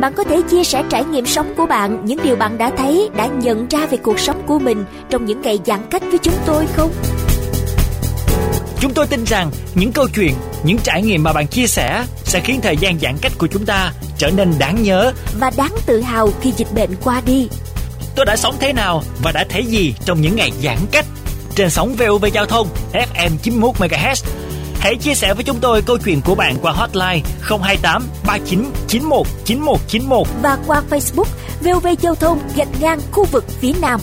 Bạn có thể chia sẻ trải nghiệm sống của bạn, những điều bạn đã thấy, đã nhận ra về cuộc sống của mình trong những ngày giãn cách với chúng tôi không? Chúng tôi tin rằng những câu chuyện, những trải nghiệm mà bạn chia sẻ sẽ khiến thời gian giãn cách của chúng ta trở nên đáng nhớ. Và đáng tự hào khi dịch bệnh qua đi. Tôi đã sống thế nào và đã thấy gì trong những ngày giãn cách? Trên sóng VOV Giao thông FM 91 MHz. Hãy chia sẻ với chúng tôi câu chuyện của bạn qua hotline 028 39 91 9191. và qua Facebook VOV Giao thông gạch ngang, khu vực phía Nam.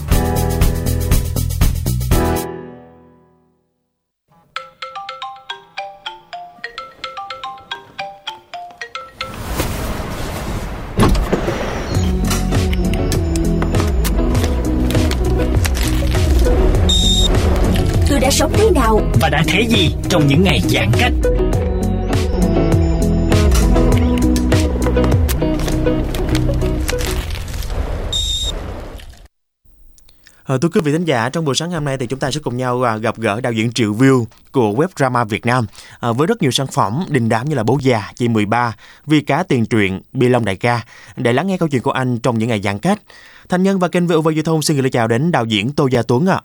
Thế gì trong những ngày giãn cách? À, thưa quý vị thính giả, trong buổi sáng hôm nay thì chúng ta sẽ cùng nhau à, gặp gỡ đạo diễn Triệu View của web drama Việt Nam à, với rất nhiều sản phẩm đình đám như là Bố già, Chị 13, Vi cá tiền truyện, Bi Long đại ca để lắng nghe câu chuyện của anh trong những ngày giãn cách. Thành nhân và kênh VOV Giao thông xin gửi lời chào đến đạo diễn Tô Gia Tuấn ạ.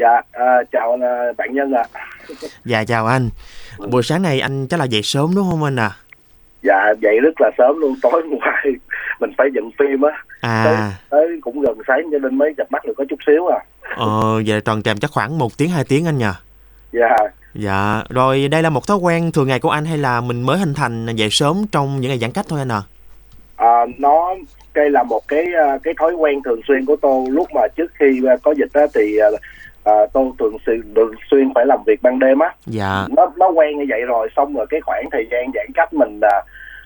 Dạ, à, chào à, bạn Nhân ạ. Dạ chào anh. Buổi sáng này anh chắc là dậy sớm đúng không anh à? Dạ, dậy rất là sớm luôn, tối ngoài mình phải dựng phim á. Tới, À, tới cũng gần sáng cho nên mới chập mắt được có chút xíu à. ờ, vậy tròn trèm chắc khoảng một tiếng hai tiếng anh nhờ. Dạ, Dạ, rồi đây là một thói quen thường ngày của anh hay là mình mới hình thành dậy sớm trong những ngày giãn cách thôi anh à? à, nó đây là một cái à, cái thói quen thường xuyên của tôi lúc mà trước khi à, có dịch á thì à, à, tôi thường xuyên thường xuyên phải làm việc ban đêm á. Dạ, Nó nó quen như vậy rồi, xong rồi cái khoảng thời gian giãn cách mình à,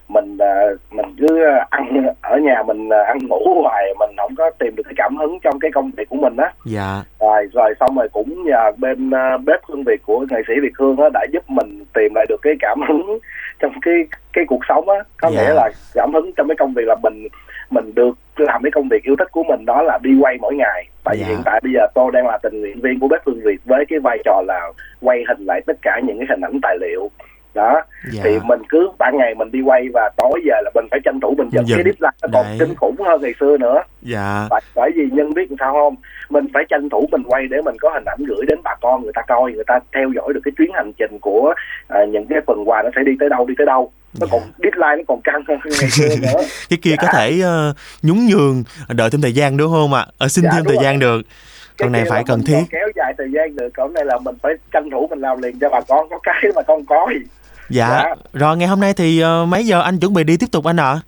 mình à, mình cứ ăn ở nhà mình à, ăn ngủ hoài mình không có tìm được cái cảm hứng trong cái công việc của mình á dạ, rồi rồi xong rồi cũng nhờ bên uh, bếp hương việt của nghệ sĩ việt hương á đã giúp mình tìm lại được cái cảm hứng trong cái cái cuộc sống á có Dạ. nghĩa là cảm hứng trong cái công việc là mình mình được làm cái công việc yêu thích của mình đó là đi quay mỗi ngày tại vì Dạ. hiện tại bây giờ tôi đang là tình nguyện viên của bếp hương việt với cái vai trò là quay hình lại tất cả những cái hình ảnh tài liệu đó dạ. thì mình cứ ban ngày mình đi quay và tối về là mình phải tranh thủ mình Dựng. cái deadline nó còn Đấy. kinh khủng hơn ngày xưa nữa Dạ, tại bởi vì nhân biết làm sao không mình phải tranh thủ mình quay để mình có hình ảnh gửi đến bà con người ta coi người ta theo dõi được cái chuyến hành trình của à, những cái phần quà nó sẽ đi tới đâu đi tới đâu nó Dạ. còn deadline nó còn căng hơn ngày xưa nữa cái kia có Dạ. thể ờ, nhún nhường đợi thêm thời gian đúng không ạ? Ờ, xin Dạ, thêm thời rồi. gian được. Còn này phải cần thiết. kéo dài thời gian được còn này là mình phải tranh thủ mình làm liền cho bà con có cái mà con coi Dạ. Dạ. Rồi ngày hôm nay thì ờ, mấy giờ anh chuẩn bị đi tiếp tục anh ạ?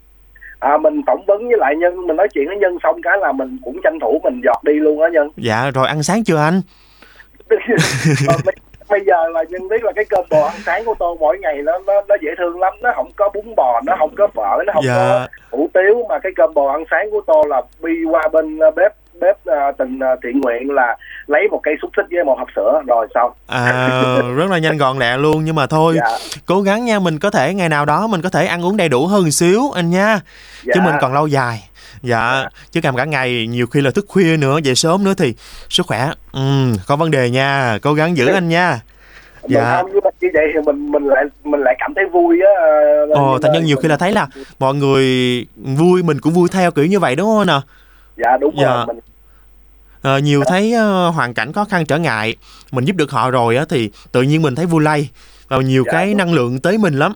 à, mình phỏng vấn với lại nhân mình nói chuyện với nhân xong cái là mình cũng tranh thủ mình dọt đi luôn á nhân Dạ, rồi ăn sáng chưa anh? Bây, giờ là nhân biết là cái cơm bò ăn sáng của tôi mỗi ngày nó nó nó dễ thương lắm. Nó không có bún bò nó không có phở nó không Dạ. có hủ tiếu. Mà cái cơm bò ăn sáng của tôi là đi qua bên ờ, bếp bếp ờ, tình ờ, thiện nguyện là lấy một cây xúc xích với một hộp sữa. Rồi xong. À, rất là nhanh gọn lẹ luôn. Nhưng mà thôi, dạ. cố gắng nha, mình có thể ngày nào đó mình có thể ăn uống đầy đủ hơn xíu anh nha. dạ. Chứ mình còn lâu dài. Dạ, chứ làm cả ngày nhiều khi là thức khuya nữa, dậy sớm nữa thì sức khỏe ừm, có vấn đề nha, cố gắng giữ anh nha. dạ. không như như vậy thì mình mình lại mình lại cảm thấy vui á ờ, Ồ, thành nhân nhiều khi là thấy là mọi người vui mình cũng vui theo kiểu như vậy đúng không ạ? dạ đúng Dạ. rồi mình Ờ, nhiều thấy ờ, hoàn cảnh khó khăn trở ngại mình giúp được họ rồi á thì tự nhiên mình thấy vui lây và nhiều Dạ, cái đúng. năng lượng tới mình lắm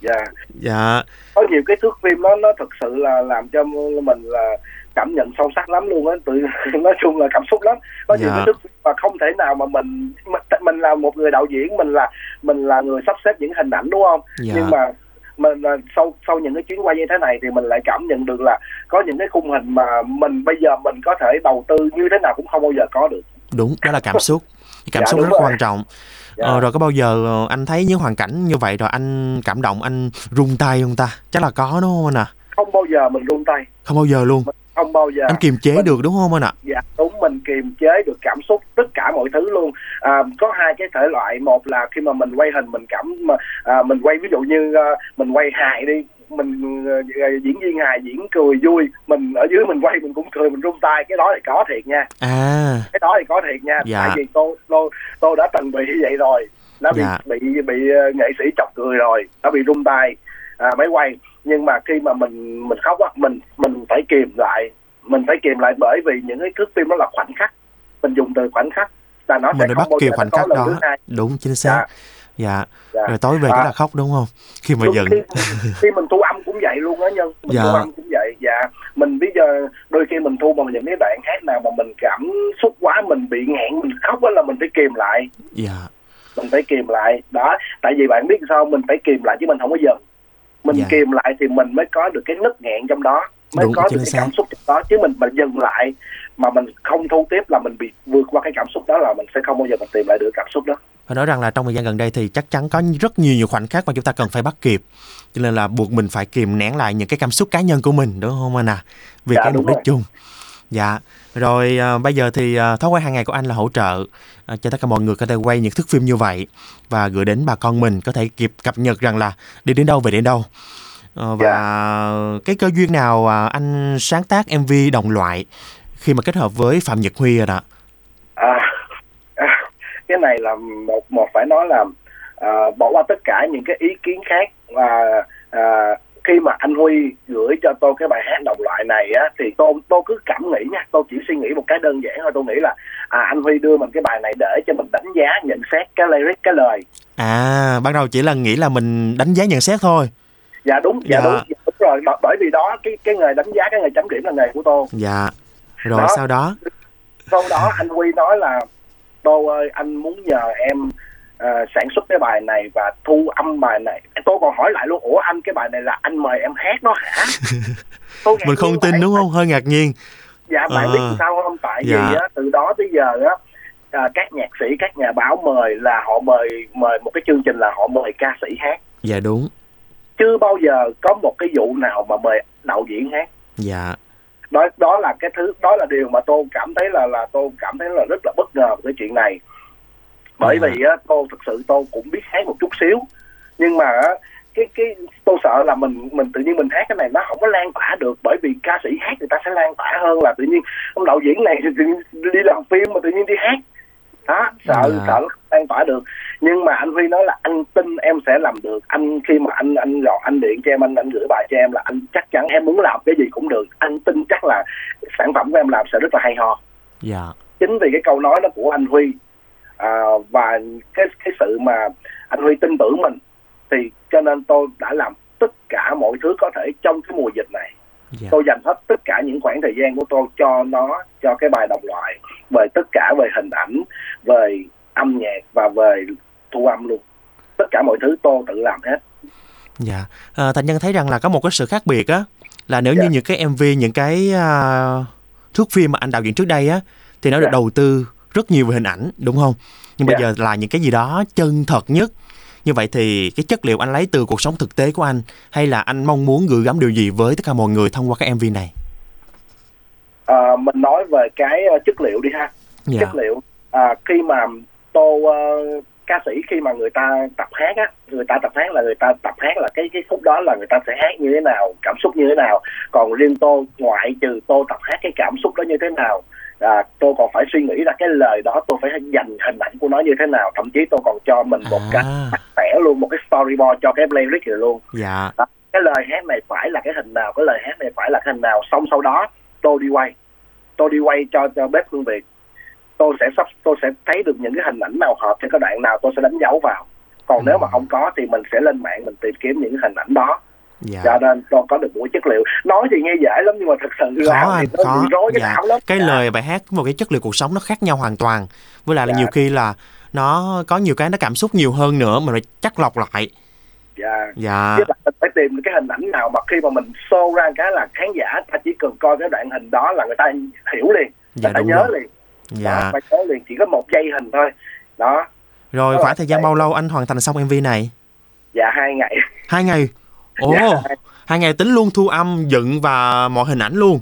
dạ. Dạ. Có nhiều cái thước phim nó nó thực sự là làm cho mình là cảm nhận sâu sắc lắm luôn á. Tự nói chung là cảm xúc lắm. Có nhiều Dạ. cái thước phim mà không thể nào mà mình mình- là một người đạo diễn mình là mình là người sắp xếp những hình ảnh đúng không? Dạ. Nhưng mà mình là sau sau những cái chuyến quay như thế này thì mình lại cảm nhận được là có những cái khung hình mà mình bây giờ mình có thể đầu tư như thế nào cũng không bao giờ có được. Đúng đó là cảm xúc. Cảm Dạ, xúc rất rồi. quan trọng Dạ. ờ, rồi có bao giờ ờ, anh thấy những hoàn cảnh như vậy rồi anh cảm động anh rung tay không ta? Chắc là có đúng không anh à không bao giờ mình run tay. Không bao giờ luôn. Không bao giờ anh kiềm chế Mình- được đúng không anh ạ? Dạ đúng mình kiềm chế được cảm xúc tất cả mọi thứ luôn. À, có hai cái thể loại một là khi mà mình quay hình mình cảm mà à, mình quay ví dụ như à, mình quay hài đi mình à, diễn viên hài diễn cười vui mình ở dưới mình quay mình cũng cười mình rung tay cái đó thì có thiệt nha. À. Cái đó thì có thiệt nha Dạ. tại vì tôi tôi tôi đã từng bị như vậy rồi nó bị Dạ. bị bị ờ, nghệ sĩ chọc cười rồi nó bị rung tay à, máy quay. Nhưng mà khi mà mình mình khóc á mình mình phải kìm lại mình phải kìm lại bởi vì những cái thước phim đó là khoảnh khắc. Mình dùng từ khoảnh khắc là nó mình sẽ không bắt bao kịp giờ khoảnh có khắc lần đó. thứ hai. Đúng chính xác. Dạ dạ. rồi tối về À. cái là khóc đúng không? Khi mà giận. khi, khi mình thu âm cũng vậy luôn á nhân. Mình Dạ. thu âm cũng vậy. Dạ. Mình bây giờ đôi khi mình thu bằng những cái đoạn hát nào mà mình cảm xúc quá mình bị nghẹn mình khóc á là mình phải kìm lại. Dạ. Mình phải kìm lại. Đó. Tại vì bạn biết sao mình phải kìm lại chứ mình không có giận. Mình Dạ. kìm lại thì mình mới có được cái nứt nghẹn trong đó. Mới Đúng, có được cái xác. cảm xúc trong đó. Chứ mình mà dừng lại mà mình không thu tiếp là mình bị vượt qua cái cảm xúc đó là mình sẽ không bao giờ mình tìm lại được cảm xúc đó phải nói rằng là trong thời gian gần đây thì chắc chắn có rất nhiều nhiều khoảnh khắc mà chúng ta cần phải bắt kịp. Cho nên là buộc mình phải kìm nén lại những cái cảm xúc cá nhân của mình đúng không anh à vì Dạ, cái mục đích rồi. chung. Dạ. Rồi à, bây giờ thì à, thói quen hàng ngày của anh là hỗ trợ à, cho tất cả mọi người có thể quay những thước phim như vậy và gửi đến bà con mình có thể kịp cập nhật rằng là đi đến đâu về đến đâu. Ờ, và cái cơ duyên nào à, anh sáng tác MV đồng loại khi mà kết hợp với Phạm Nhật Huy rồi à, à, cái này là một một phải nói là à, bỏ qua tất cả những cái ý kiến khác. Và à, khi mà anh Huy gửi cho tôi cái bài hát đồng loại này á thì tôi tôi cứ cảm nghĩ nha tôi chỉ suy nghĩ một cái đơn giản thôi. Tôi nghĩ là à anh Huy đưa mình cái bài này để cho mình đánh giá nhận xét cái lyric cái lời. À ban đầu chỉ là nghĩ là mình đánh giá nhận xét thôi. Dạ đúng dạ, Dạ. đúng dạ, đúng rồi. Bởi- bởi vì đó cái cái nghề đánh giá cái nghề chấm điểm là nghề của tôi. Dạ. Rồi Đó. sau đó? Sau đó anh Huy nói là Tô ơi anh muốn nhờ em ờ, sản xuất cái bài này và thu âm bài này. Tôi còn hỏi lại luôn. Ủa anh cái bài này là anh mời em hát đó hả? Mình không tin đúng không? Hơi ngạc nhiên. Dạ bạn Ờ. biết sao không? Tại Dạ. vì á, từ đó tới giờ á à, các nhạc sĩ các nhà báo mời là họ mời mời một cái chương trình là họ mời ca sĩ hát. Dạ đúng. Chưa bao giờ có một cái vụ nào mà mời đạo diễn hát. Dạ đó đó là cái thứ đó là điều mà tôi cảm thấy là là tôi cảm thấy là rất là bất ngờ về cái chuyện này. Bởi Dạ. vì á tôi thực sự tôi cũng biết hát một chút xíu. Nhưng mà á, cái cái tôi sợ là mình mình tự nhiên mình hát cái này nó không có lan tỏa được. Bởi vì ca sĩ hát người ta sẽ lan tỏa hơn là tự nhiên ông đạo diễn này tự nhiên đi làm phim mà tự nhiên đi hát. Đó sợ Dạ. sợ lan tỏa được. Nhưng mà anh Huy nói là anh tin em sẽ làm được. Anh khi mà anh anh gọi anh điện cho em anh anh gửi bài cho em là anh chắc chắn em muốn làm cái gì cũng được anh tin chắc là sản phẩm của em làm sẽ rất là hay ho dạ. Chính vì cái câu nói đó của anh Huy à, và cái cái sự mà anh Huy tin tưởng mình thì cho nên tôi đã làm tất cả mọi thứ có thể trong cái mùa dịch này. Dạ. Tôi dành hết tất cả những khoảng thời gian của tôi cho nó cho cái bài đồng loại về tất cả về hình ảnh về âm nhạc và về thu âm luôn. Tất cả mọi thứ tôi tự làm hết. Dạ. À, thành nhân thấy rằng là có một cái sự khác biệt á là nếu như Dạ. những cái MV những cái à, thước phim mà anh đạo diễn trước đây á thì nó được Dạ. đầu tư rất nhiều về hình ảnh đúng không? Nhưng bây Dạ. giờ là những cái gì đó chân thật nhất. Như vậy thì cái chất liệu anh lấy từ cuộc sống thực tế của anh hay là anh mong muốn gửi gắm điều gì với tất cả mọi người thông qua cái MV này? À, mình nói về cái ờ, chất liệu đi ha. Dạ. Chất liệu à, khi mà tô ờ, ca sĩ khi mà người ta tập hát á người ta tập hát là người ta tập hát là cái cái khúc đó là người ta sẽ hát như thế nào cảm xúc như thế nào. Còn riêng tô ngoại trừ tô tập hát cái cảm xúc đó như thế nào à, tôi còn phải suy nghĩ là cái lời đó tôi phải dành hình ảnh của nó như thế nào. Thậm chí tôi còn cho mình một cái à, vẽ luôn một cái storyboard cho cái lyric này luôn. Dạ. Cái lời hát này phải là cái hình nào cái lời hát này phải là cái hình nào. Xong sau đó tôi đi quay. Tôi đi quay cho cho bếp hương việt tôi sẽ sắp tôi sẽ thấy được những cái hình ảnh nào hợp cho cái đoạn nào tôi sẽ đánh dấu vào. Còn Ừ. nếu mà không có thì mình sẽ lên mạng mình tìm kiếm những hình ảnh đó. Dạ. Cho nên tôi có được một cái chất liệu. Nói thì nghe dễ lắm nhưng mà thực sự khó làm anh thì nó bị rối cái dạ. não lắm cái Dạ. lời bài hát một cái chất liệu cuộc sống nó khác nhau hoàn toàn. Với lại là Dạ. nhiều khi là nó có nhiều cái nó cảm xúc nhiều hơn nữa mình phải chắc lọc lại. Dạ. Dạ. Chứ là mình phải tìm cái hình ảnh nào mà khi mà mình show ra cái là khán giả ta chỉ cần coi cái đoạn hình đó là người ta hiểu liền. Dạ người ta đúng nhớ rồi. liền dạ. Đó, phải nhớ liền chỉ có một giây hình thôi. Đó. Rồi Đó khoảng thời gian vậy. bao lâu anh hoàn thành xong MV này? Dạ hai ngày. Hai ngày? Ồ Dạ. hai ngày tính luôn thu âm dựng và mọi hình ảnh luôn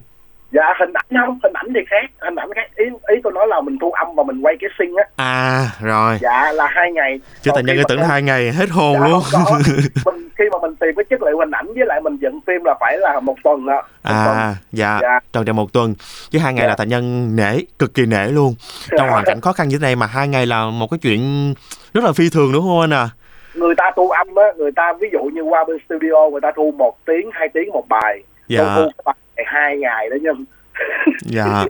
dạ hình ảnh không hình ảnh thì khác hình ảnh khác ý ý tôi nói là mình thu âm và mình quay cái scene á à rồi dạ là hai ngày chứ nhân khi cái tưởng hai ngày hết hồn dạ, luôn có. mình khi mà mình tìm cái chất liệu hình ảnh với lại mình dựng phim là phải là một tuần đó Một tuần. à dạ Dạ. tròn tròn một tuần chứ hai ngày Dạ. là tài nhân nể cực kỳ nể luôn trong hoàn cảnh khó khăn như thế này mà hai ngày là một cái chuyện rất là phi thường đúng không anh à người ta thu âm á người ta ví dụ như qua bên studio người ta thu một tiếng hai tiếng một bài Dạ. tôi thu bài hai ngày đó nhân dạ.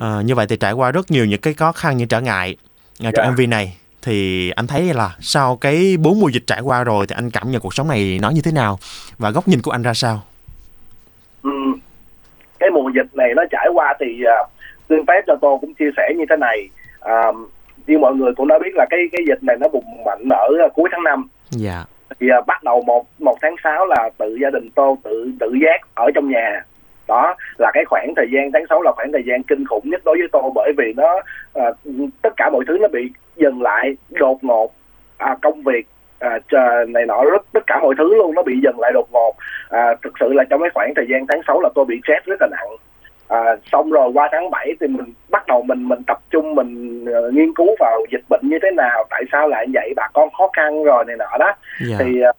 À, như vậy thì trải qua rất nhiều những cái khó khăn những trở ngại à, trong Dạ. MV này. Thì anh thấy là sau cái bốn mùa dịch trải qua rồi thì anh cảm nhận cuộc sống này nó như thế nào? Và góc nhìn của anh ra sao? Ừ. cái mùa dịch này nó trải qua thì uh, xin phép cho tôi cũng chia sẻ như thế này. À, như mọi người cũng đã biết là cái cái dịch này nó bùng mạnh ở uh, cuối tháng 5 dạ thì uh, bắt đầu một một tháng 6 là tự gia đình tôi tự tự giác ở trong nhà. Đó là cái khoảng thời gian tháng 6 là khoảng thời gian kinh khủng nhất đối với tôi bởi vì nó uh, tất cả mọi thứ nó bị dừng lại đột ngột. À, công việc à, này nọ rất tất cả mọi thứ luôn nó bị dừng lại đột ngột. À, thực sự là trong cái khoảng thời gian tháng 6 là tôi bị stress rất là nặng à, xong rồi qua tháng 7 thì mình bắt đầu mình mình tập trung mình ờ, nghiên cứu vào dịch bệnh như thế nào tại sao lại vậy bà con khó khăn rồi này nọ đó. Dạ. Thì ờ,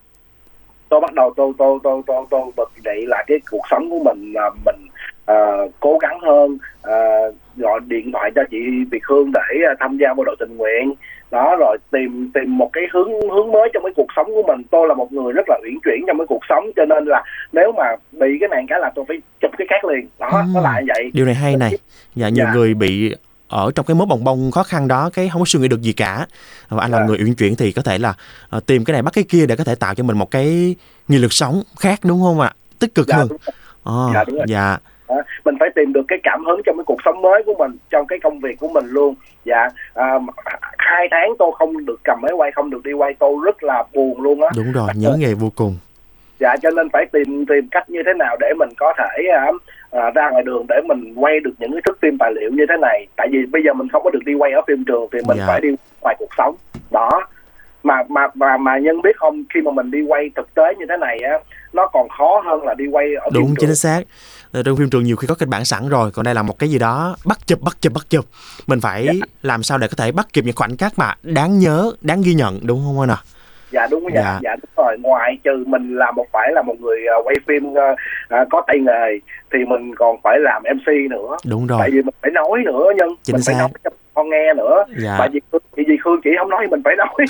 tôi bắt đầu tôi tôi tôi tôi tôi bật dậy là cái cuộc sống của mình là mình ờ, cố gắng hơn ờ, gọi điện thoại cho chị Việt Hương để ờ, tham gia bộ đội tình nguyện đó rồi tìm tìm một cái hướng hướng mới trong cái cuộc sống của mình tôi là một người rất là uyển chuyển trong cái cuộc sống cho nên là nếu mà bị cái này cái là tôi phải chụp cái khác liền đó Ừ. nó là vậy điều này hay này dạ nhiều Dạ. người bị ở trong cái mớ bồng bông khó khăn đó cái không có suy nghĩ được gì cả và anh là Dạ. người uyển chuyển thì có thể là ờ, tìm cái này bắt cái kia để có thể tạo cho mình một cái nghị lực sống khác đúng không ạ tích cực dạ, hơn. Ờ, Dạ, đúng rồi. dạ Đó, mình phải tìm được cái cảm hứng trong cái cuộc sống mới của mình trong cái công việc của mình luôn. Dạ à, hai tháng tôi không được cầm máy quay không được đi quay tôi rất là buồn luôn á. Đúng rồi nhớ nghề vô cùng. Dạ cho nên phải tìm tìm cách như thế nào để mình có thể à, à, ra ngoài đường để mình quay được những cái thước phim tài liệu như thế này. Tại vì bây giờ mình không có được đi quay ở phim trường thì mình Dạ. phải đi ngoài cuộc sống. Đó mà mà mà mà nhân biết không khi mà mình đi quay thực tế như thế này á nó còn khó hơn là đi quay ở đúng chính xác. Ờ, trong phim trường nhiều khi có kịch bản sẵn rồi còn đây là một cái gì đó bắt chụp bắt chụp bắt chụp mình phải Dạ. làm sao để có thể bắt kịp những khoảnh khắc mà đáng nhớ đáng ghi nhận đúng không anh ạ? Dạ đúng Dạ. dạ. Dạ đúng rồi. Ngoài trừ mình là một phải là một người à, quay phim à, à, có tay nghề thì mình còn phải làm mc nữa. Đúng rồi. Tại vì mình phải nói nữa nhân Chính mình phải xác. nói cho con nghe nữa. Dạ. Tại vì chị dì khương chị không nói thì mình phải nói.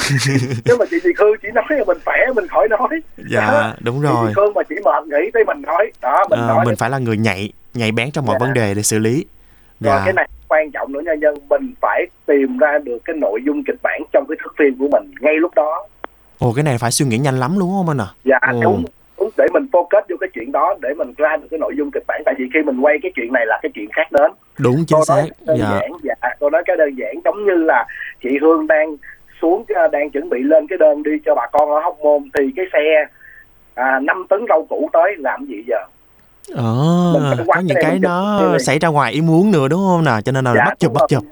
Nếu mà chị dì khương chỉ nói thì mình khỏe mình khỏi nói. Dạ đúng chị rồi. Dì khương mà chỉ mệt nghĩ tới mình nói đó mình Ờ, nói mình phải là người nhạy nhạy bén trong mọi Dạ. vấn đề để xử lý. Rồi dạ. cái này quan trọng nữa nha nhân mình phải tìm ra được cái nội dung kịch bản trong cái thước phim của mình ngay lúc đó. Ồ cái này phải suy nghĩ nhanh lắm đúng không anh ạ? Dạ Ồ. đúng đúng để mình focus vô cái chuyện đó để mình ra được cái nội dung kịch bản. Tại vì khi mình quay cái chuyện này là cái chuyện khác đến. Đúng chính xác. đơn dạ. giản dạ tôi nói cái đơn giản giống như là chị Hương đang xuống ờ, đang chuẩn bị lên cái đơn đi cho bà con ở Hóc Môn thì cái xe à, 5 tấn rau củ tới làm gì giờ? Ờ có những cái nó chụp xảy ra ngoài ý muốn nữa đúng không nè? Cho nên là Dạ, bắt chụp bắt chụp.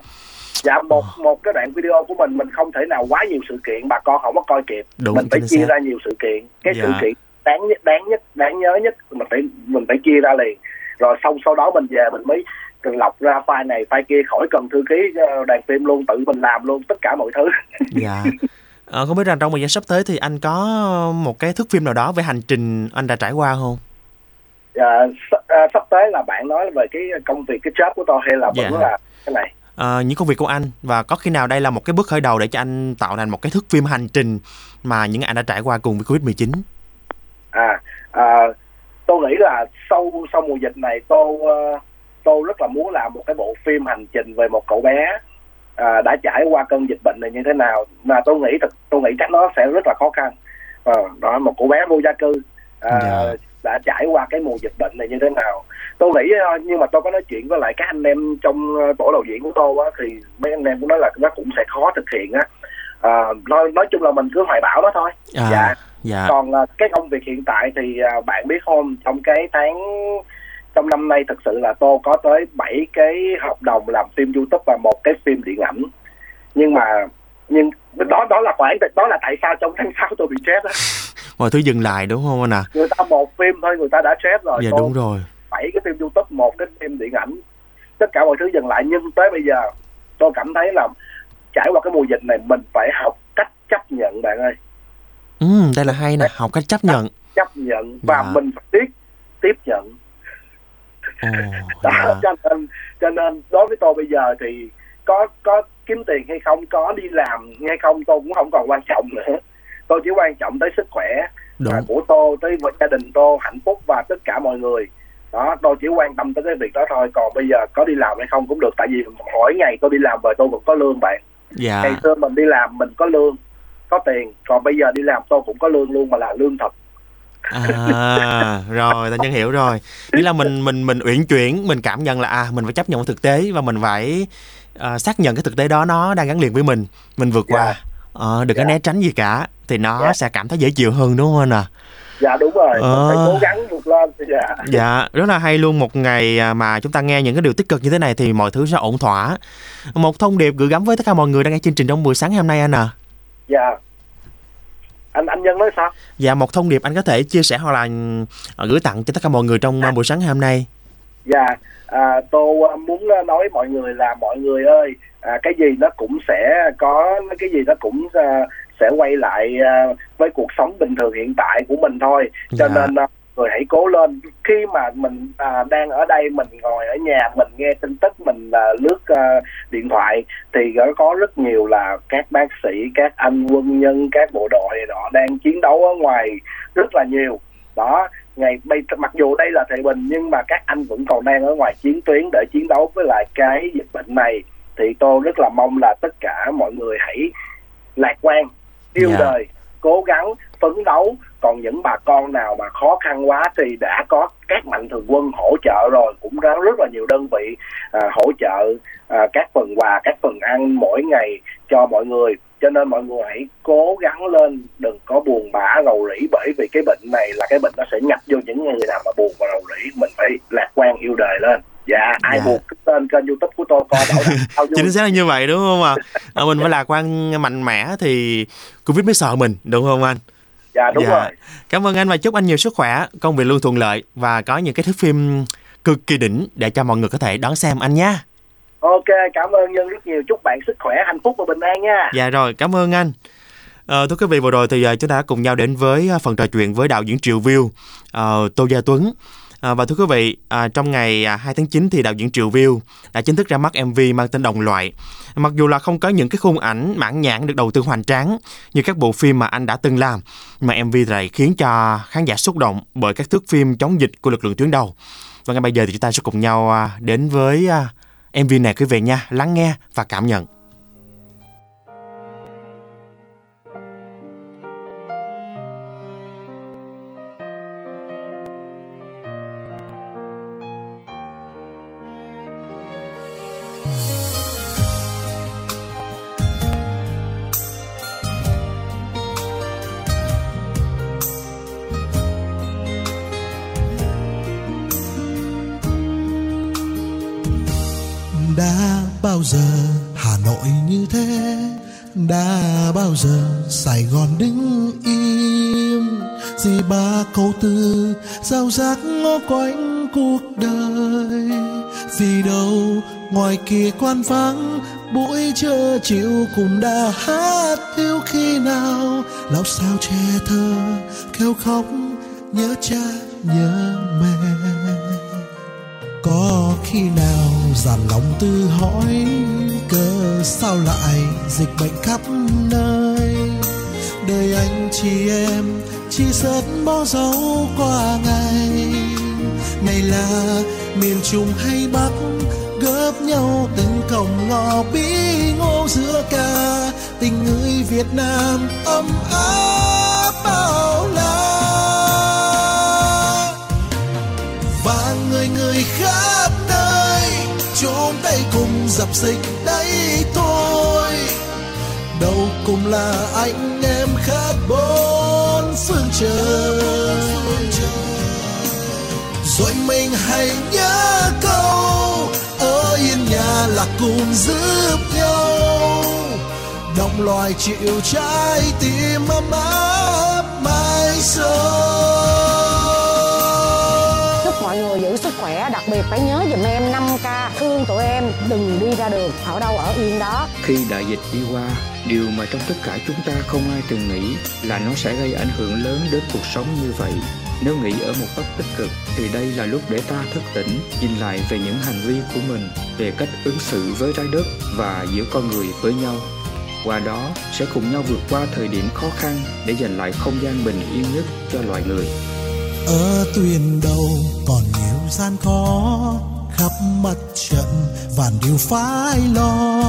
Dạ một một cái đoạn video của mình mình không thể nào quá nhiều sự kiện bà con không có coi kịp. Đúng mình phải chia xác. ra nhiều sự kiện. Cái sự Dạ. kiện đáng nhất đáng nhất đáng nhớ nhất. Mình phải mình phải chia ra liền. Rồi xong sau đó mình về mình mới cần lọc ra file này file kia khỏi cần thư ký ờ, đoàn phim luôn tự mình làm luôn tất cả mọi thứ. Dạ. Ờ, không biết rằng trong thời gian sắp tới thì anh có một cái thước phim nào đó về hành trình anh đã trải qua không? À, sắp, à, sắp tới là bạn nói về cái công việc cái job của tôi hay là vẫn Dạ. là cái này? Ờ, những công việc của anh và có khi nào đây là một cái bước khởi đầu để cho anh tạo thành một cái thước phim hành trình mà những anh đã trải qua cùng với Covid 19 à, à tôi nghĩ là sau sau mùa dịch này tôi ờ, tôi rất là muốn làm một cái bộ phim hành trình về một cậu bé à, đã trải qua cơn dịch bệnh này như thế nào. Mà tôi nghĩ thật tôi nghĩ chắc nó sẽ rất là khó khăn. Ờ, đó một cậu bé vô gia cư à, Dạ. đã trải qua cái mùa dịch bệnh này như thế nào. Tôi nghĩ ờ, nhưng mà tôi có nói chuyện với lại các anh em trong tổ đạo diễn của tôi á thì mấy anh em cũng nói là nó cũng sẽ khó thực hiện á. À, nói nói chung là mình cứ hoài bão đó thôi. À, Dạ. Dạ. Còn à, cái công việc hiện tại thì à, bạn biết không trong cái tháng trong năm nay thực sự là tôi có tới 7 cái hợp đồng làm phim youtube và một cái phim điện ảnh. Nhưng mà nhưng đó đó là khoảng đó là tại sao trong tháng 6 tôi bị stress á. Mọi thứ dừng lại đúng không anh ạ? Người ta một phim thôi người ta đã stress rồi. Dạ tôi đúng rồi. bảy cái phim youtube một cái phim điện ảnh. Tất cả mọi thứ dừng lại nhưng tới bây giờ tôi cảm thấy là trải qua cái mùa dịch này mình phải học cách chấp nhận bạn ơi ừ, đây là hay nè học cách chấp nhận. Chấp nhận và Dạ. mình phải biết tiếp nhận. Ồ, đó dạ. cho nên cho nên đối với tôi bây giờ thì có có kiếm tiền hay không có đi làm hay không tôi cũng không còn quan trọng nữa. Tôi chỉ quan trọng tới sức khỏe đúng. à, của tôi tới gia đình tôi hạnh phúc và tất cả mọi người. Đó tôi chỉ quan tâm tới cái việc đó thôi. Còn bây giờ có đi làm hay không cũng được tại vì mỗi ngày tôi đi làm về tôi vẫn có lương bạn. Dạ. Ngày xưa mình đi làm mình có lương có tiền. Còn bây giờ đi làm tôi cũng có lương luôn mà là lương thật. À rồi ta nhân hiểu rồi. Nghĩa là mình mình mình uyển chuyển mình cảm nhận là à mình phải chấp nhận thực tế và mình phải à, xác nhận cái thực tế đó nó đang gắn liền với mình. Mình vượt qua. Ờ, đừng có Dạ. né tránh gì cả thì nó Dạ. sẽ cảm thấy dễ chịu hơn đúng không anh à? Dạ đúng rồi. Mình Ờ. phải cố gắng vượt lên. Dạ. Dạ rất là hay luôn. Một ngày à, mà chúng ta nghe những cái điều tích cực như thế này thì mọi thứ sẽ ổn thỏa. Một thông điệp gửi gắm với tất cả mọi người đang nghe chương trình trong buổi sáng ngày hôm nay anh à dạ. Anh anh nhân nói sao? Dạ một thông điệp anh có thể chia sẻ hoặc là ờ, gửi tặng cho tất cả mọi người trong à, buổi sáng ngày hôm nay. Dạ, à, tôi à, muốn nói mọi người là mọi người ơi, à, cái gì nó cũng sẽ có, cái gì nó cũng à, sẽ quay lại à, với cuộc sống bình thường hiện tại của mình thôi. Cho Dạ. nên à, người hãy cố lên. Khi mà mình à, đang ở đây, mình ngồi ở nhà, mình nghe tin tức, mình à, lướt à, điện thoại, thì có- rất nhiều là các bác sĩ, các anh quân nhân, các bộ đội nọ đang chiến đấu ở ngoài rất là nhiều. Đó, ngày bây mặc dù đây là thời bình nhưng mà các anh vẫn còn đang ở ngoài chiến tuyến để chiến đấu với lại cái dịch bệnh này thì tôi rất là mong là tất cả mọi người hãy lạc quan yêu Dạ. đời cố gắng phấn đấu còn những bà con nào mà khó khăn quá thì đã có các mạnh thường quân hỗ trợ rồi cũng có rất là nhiều đơn vị à, hỗ trợ à, các phần quà các phần ăn mỗi ngày cho mọi người. Cho nên mọi người hãy cố gắng lên đừng có buồn bã rầu rĩ bởi vì cái bệnh này là cái bệnh nó sẽ nhập vô những người nào mà buồn và rầu rĩ. Mình phải lạc quan yêu đời lên. Dạ ai Dạ. buồn cứ tên kênh youtube của tôi coi bảo chính xác là như vậy đúng không ạ? À, mình phải lạc quan mạnh mẽ thì covid mới sợ mình đúng không anh dạ đúng Dạ. rồi. Cảm ơn anh và chúc anh nhiều sức khỏe công việc luôn thuận lợi và có những cái thước phim cực kỳ đỉnh để cho mọi người có thể đón xem anh nhé. Ok cảm ơn nhân rất nhiều. Chúc bạn sức khỏe hạnh phúc và bình an nha. Dạ rồi cảm ơn anh. Ờ, thưa quý vị vừa rồi thì ờ, chúng ta đã cùng nhau đến với ờ, phần trò chuyện với đạo diễn Triệu Viu, ờ, Tô Gia Tuấn. À, và thưa quý vị, à, trong ngày à, 2 tháng 9 thì đạo diễn Triệu Viu đã chính thức ra mắt MV mang tên Đồng Loại. Mặc dù là không có những cái khung ảnh mãn nhãn được đầu tư hoành tráng như các bộ phim mà anh đã từng làm, mà MV lại khiến cho khán giả xúc động bởi các thước phim chống dịch của lực lượng tuyến đầu. Và ngay bây giờ thì chúng ta sẽ cùng nhau à, đến với à, MV này quý vị nha, lắng nghe và cảm nhận. Giờ, Hà Nội như thế, đã bao giờ Sài Gòn đứng im? Gì ba câu từ giao giác ngó quanh cuộc đời? Vì đâu ngoài kia quan vắng, buổi trưa chiều cũng đã hát yêu khi nào? Lão sao che thơ, kêu khóc, nhớ cha, nhớ mẹ? Có khi nào giản lòng tư hỏi cơ sao lại dịch bệnh khắp nơi? Đời anh chị em, chỉ sớt bỏ dấu qua ngày. Này là miền trung hay bắc gấp nhau từng cổng ngõ bí ngô giữa ca tình người Việt Nam ấm áp bao la. Khắp nơi chúng tay cùng dập dịch đây thôi. Đâu cùng là anh em khắp bốn phương trời. Rồi mình hãy nhớ câu, ở yên nhà là cùng giúp nhau. Đồng loài chịu trái tim ấm áp mai sau mọi người giữ sức khỏe, đặc biệt phải nhớ giùm em 5 k. Thương tụi em, đừng đi ra đường, ở đâu ở yên đó. Khi đại dịch đi qua, điều mà trong tất cả chúng ta không ai từng nghĩ là nó sẽ gây ảnh hưởng lớn đến cuộc sống như vậy. Nếu nghĩ ở một góc tích cực, thì đây là lúc để ta thức tỉnh, nhìn lại về những hành vi của mình, về cách ứng xử với trái đất và giữa con người với nhau. Qua đó, sẽ cùng nhau vượt qua thời điểm khó khăn để giành lại không gian bình yên nhất cho loài người ở tuyến đầu còn nhiều gian khó, khắp mặt trận và điều phải lo.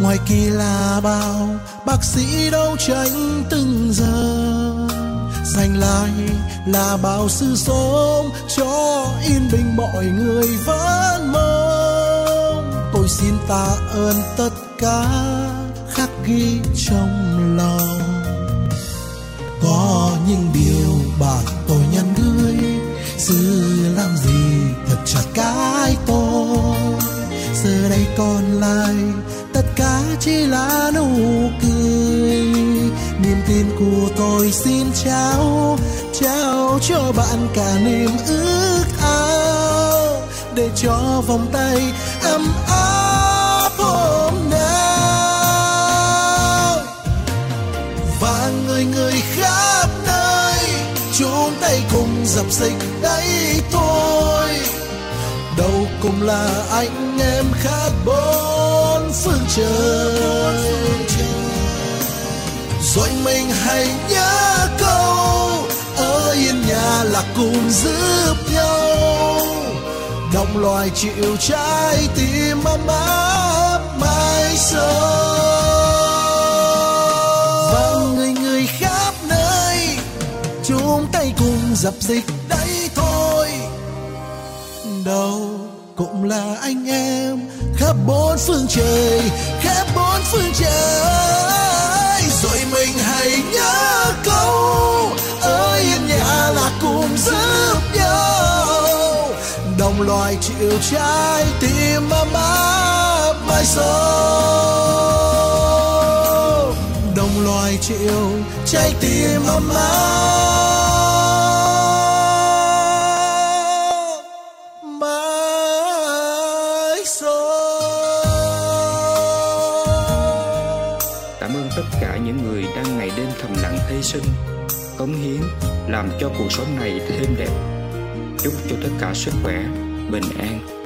Ngoài kia là bao bác sĩ đấu tranh từng giờ. Giành lại là bao sự sống cho yên bình mọi người vẫn mong. Tôi xin tạ ơn tất cả khắc ghi trong lòng. Có những điều bạn tôi ngươi, xưa làm gì thật chặt cái tôi. Giờ đây còn lại tất cả chỉ là nụ cười. Niềm tin của tôi xin trao trao cho bạn cả niềm ước ao. Để cho vòng tay ấm áp thôi. Chung cùng dập dịch đây thôi đâu cùng là anh em khác bốn phương trời. Rồi mình hãy nhớ câu, ở yên nhà là cùng giúp nhau. Đồng loài chịu trái tim ấm áp mãi sau chung dập dịch đấy thôi. Đâu cũng là anh em, khắp bốn phương trời, khắp bốn phương trời. Rồi mình hãy nhớ câu ở yên nhà là cùng giúp nhau. Đồng loài chịu trái tim ấm áp mai sau đồng loài chịu trái tim ấm áp hy sinh, cống hiến, làm cho cuộc sống này thêm đẹp. Chúc cho tất cả sức khỏe, bình an.